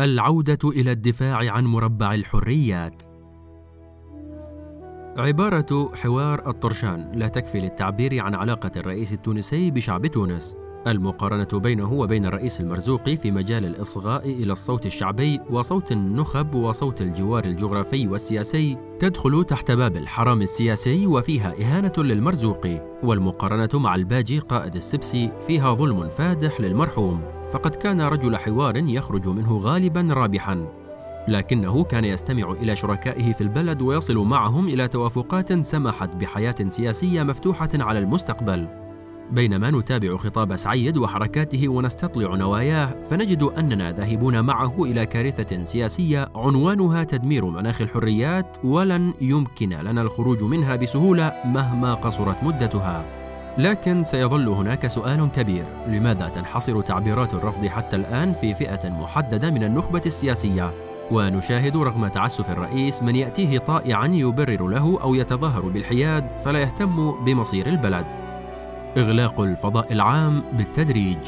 العودة إلى الدفاع عن مربع الحريات. عبارة حوار الطرشان. لا تكفي للتعبير عن علاقة الرئيس التونسي بشعب تونس. المقارنة بينه وبين الرئيس المرزوقي في مجال الإصغاء إلى الصوت الشعبي وصوت النخب وصوت الجوار الجغرافي والسياسي تدخل تحت باب الحرام السياسي وفيها إهانة للمرزوقي والمقارنة مع الباجي قائد السبسي فيها ظلم فادح للمرحوم فقد كان رجل حوار يخرج منه غالبا رابحا. لكنه كان يستمع إلى شركائه في البلد ويصل معهم إلى توافقات سمحت بحياة سياسية مفتوحة على المستقبل. بينما نتابع خطاب سعيد وحركاته ونستطلع نواياه فنجد أننا ذاهبون معه إلى كارثة سياسية عنوانها تدمير مناخ الحريات ولن يمكن لنا الخروج منها بسهولة مهما قصرت مدتها. لكن سيظل هناك سؤال كبير لماذا تنحصر تعبيرات الرفض حتى الآن في فئة محددة من النخبة السياسية؟ ونشاهد رغم تعسف الرئيس من يأتيه طائعا يبرر له أو يتظاهر بالحياد فلا يهتم بمصير البلد. إغلاق الفضاء العام بالتدريج.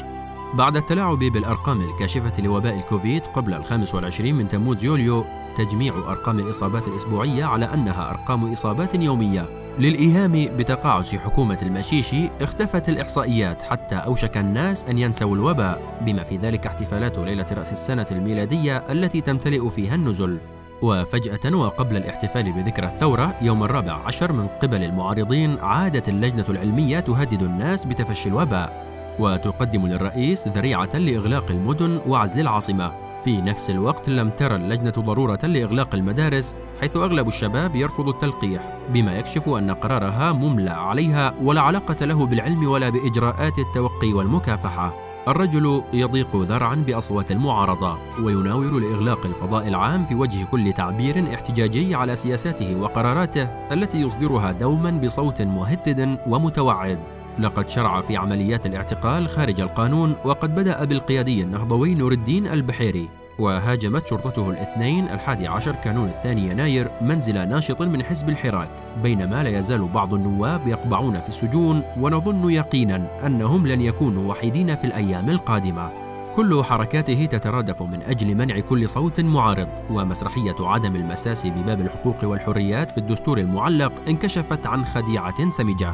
بعد التلاعب بالأرقام الكاشفة لوباء الكوفيد قبل الخامس والعشرين من تموز يوليو تجميع أرقام الإصابات الأسبوعية على أنها أرقام إصابات يومية. للإيهام بتقاعس حكومة المشيشي اختفت الإحصائيات حتى أوشك الناس أن ينسوا الوباء بما في ذلك احتفالات ليلة رأس السنة الميلادية التي تمتلئ فيها النزل. وفجأة وقبل الاحتفال بذكرى الثورة يوم الرابع عشر من قبل المعارضين عادت اللجنة العلمية تهدد الناس بتفشي الوباء وتقدم للرئيس ذريعة لإغلاق المدن وعزل العاصمة. في نفس الوقت لم ترى اللجنة ضرورة لإغلاق المدارس حيث أغلب الشباب يرفض التلقيح. بما يكشف أن قرارها مملى عليها ولا علاقة له بالعلم ولا بإجراءات التوقي والمكافحة. الرجل يضيق ذرعا بأصوات المعارضة ويناور لإغلاق الفضاء العام في وجه كل تعبير احتجاجي على سياساته وقراراته التي يصدرها دوما بصوت مهدد ومتوعد. لقد شرع في عمليات الاعتقال خارج القانون وقد بدأ بالقيادي النهضوي نور الدين البحيري. وهاجمت شرطته الاثنين الحادي عشر كانون الثاني يناير منزل ناشط من حزب الحراك بينما لا يزال بعض النواب يقبعون في السجون ونظن يقينا أنهم لن يكونوا وحيدين في الأيام القادمة. كل حركاته تترادف من أجل منع كل صوت معارض ومسرحية عدم المساس بباب الحقوق والحريات في الدستور المعلق انكشفت عن خديعة سمجة.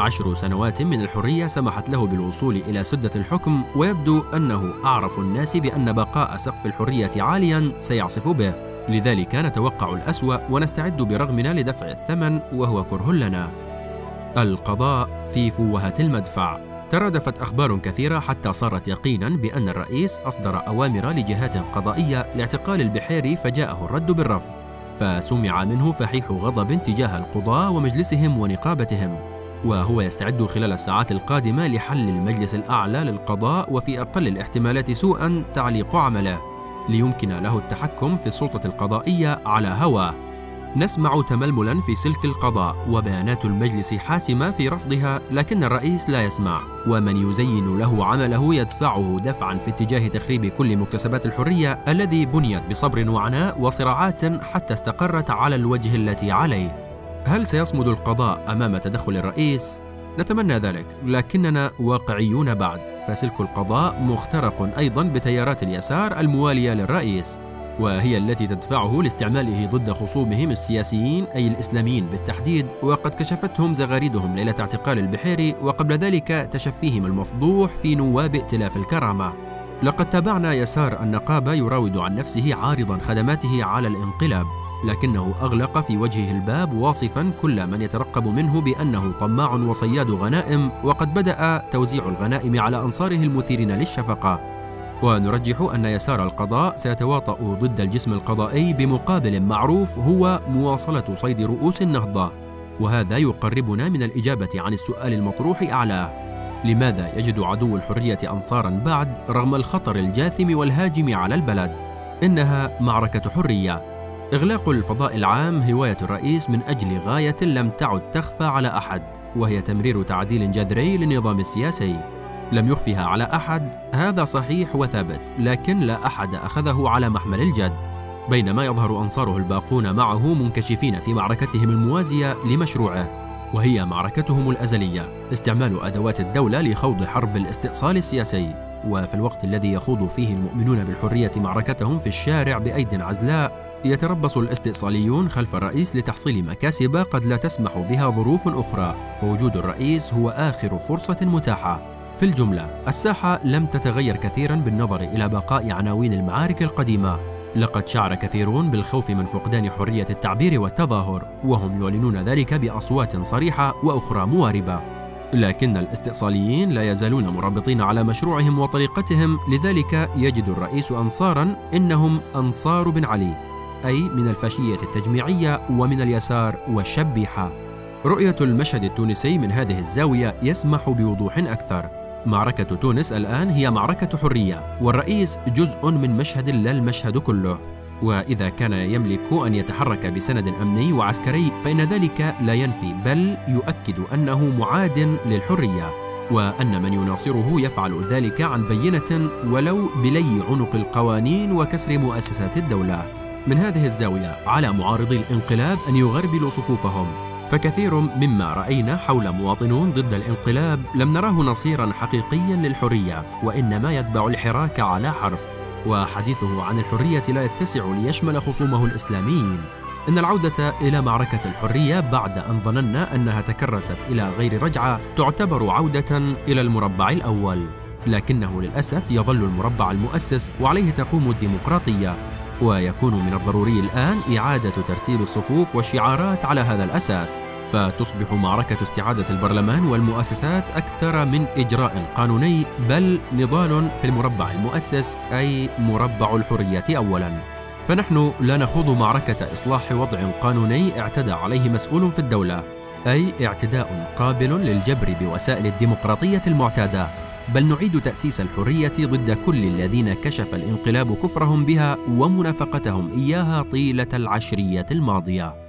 عشر سنوات من الحرية سمحت له بالوصول إلى سدة الحكم ويبدو أنه أعرف الناس بأن بقاء سقف الحرية عاليا سيعصف به. لذلك نتوقع الأسوأ ونستعد برغمنا لدفع الثمن وهو كره لنا. القضاء في فوهة المدفع. ترادفت أخبار كثيرة حتى صارت يقينا بأن الرئيس أصدر أوامر لجهات قضائية لاعتقال البحيري فجاءه الرد بالرفض. فسمع منه فحيح غضب تجاه القضاة ومجلسهم ونقابتهم. وهو يستعد خلال الساعات القادمة لحل المجلس الأعلى للقضاء وفي أقل الاحتمالات سوءا تعليق عمله ليمكن له التحكم في السلطة القضائية على هواه. نسمع تململا في سلك القضاء وبيانات المجلس حاسمة في رفضها لكن الرئيس لا يسمع ومن يزين له عمله يدفعه دفعا في اتجاه تخريب كل مكتسبات الحرية الذي بنيت بصبر وعناء وصراعات حتى استقرت على الوجه التي عليه. هل سيصمد القضاء أمام تدخل الرئيس؟ نتمنى ذلك، لكننا واقعيون بعد، فسلك القضاء مخترق أيضا بتيارات اليسار الموالية للرئيس، وهي التي تدفعه لاستعماله ضد خصومهم السياسيين أي الإسلاميين بالتحديد، وقد كشفتهم زغاريدهم ليلة اعتقال البحيري وقبل ذلك تشفيهم المفضوح في نواب ائتلاف الكرامة. لقد تابعنا يسار النقابة يراود عن نفسه عارضا خدماته على الانقلاب لكنه أغلق في وجهه الباب واصفا كل من يترقب منه بأنه طماع وصياد غنائم وقد بدأ توزيع الغنائم على أنصاره المثيرين للشفقة. ونرجح أن يسار القضاء سيتواطأ ضد الجسم القضائي بمقابل معروف هو مواصلة صيد رؤوس النهضة. وهذا يقربنا من الإجابة عن السؤال المطروح أعلاه. لماذا يجد عدو الحرية أنصارا بعد رغم الخطر الجاثم والهاجم على البلد؟ إنها معركة حرية. إغلاق الفضاء العام هواية الرئيس من أجل غاية لم تعد تخفى على أحد وهي تمرير تعديل جذري للنظام السياسي. لم يخفها على أحد هذا صحيح وثابت لكن لا أحد أخذه على محمل الجد. بينما يظهر أنصاره الباقون معه منكشفين في معركتهم الموازية لمشروعه وهي معركتهم الأزلية استعمال أدوات الدولة لخوض حرب الاستئصال السياسي. وفي الوقت الذي يخوض فيه المؤمنون بالحرية معركتهم في الشارع بأيد عزلاء يتربص الاستئصاليون خلف الرئيس لتحصيل مكاسب قد لا تسمح بها ظروف أخرى. فوجود الرئيس هو آخر فرصة متاحة. في الجملة الساحة لم تتغير كثيرا بالنظر إلى بقاء عناوين المعارك القديمة. لقد شعر كثيرون بالخوف من فقدان حرية التعبير والتظاهر وهم يعلنون ذلك بأصوات صريحة وأخرى مواربة. لكن الاستئصاليين لا يزالون مرابطين على مشروعهم وطريقتهم لذلك يجد الرئيس أنصارا إنهم أنصار بن علي. أي من الفاشية التجميعية ومن اليسار والشبيحة. رؤية المشهد التونسي من هذه الزاوية يسمح بوضوح أكثر. معركة تونس الآن هي معركة حرية والرئيس جزء من مشهد لا المشهد كله. وإذا كان يملك أن يتحرك بسند أمني وعسكري فإن ذلك لا ينفي بل يؤكد أنه معاد للحرية. وأن من يناصره يفعل ذلك عن بينة ولو بلي عنق القوانين وكسر مؤسسات الدولة. من هذه الزاوية على معارضي الانقلاب أن يغربلوا صفوفهم. فكثير مما رأينا حول مواطنون ضد الانقلاب لم نراه نصيرا حقيقيا للحرية وإنما يتبع الحراك على حرف. وحديثه عن الحرية لا يتسع ليشمل خصومه الإسلاميين. إن العودة إلى معركة الحرية بعد أن ظننا أنها تكرست إلى غير رجعة تعتبر عودة إلى المربع الأول. لكنه للأسف يظل المربع المؤسس وعليه تقوم الديمقراطية. ويكون من الضروري الآن إعادة ترتيب الصفوف والشعارات على هذا الأساس فتصبح معركة استعادة البرلمان والمؤسسات أكثر من إجراء قانوني بل نضال في المربع المؤسس أي مربع الحرية أولاً. فنحن لا نخوض معركة إصلاح وضع قانوني اعتدى عليه مسؤول في الدولة أي اعتداء قابل للجبر بوسائل الديمقراطية المعتادة. بل نعيد تأسيس الحرية ضد كل الذين كشف الانقلاب كفرهم بها ومنافقتهم إياها طيلة العشرية الماضية.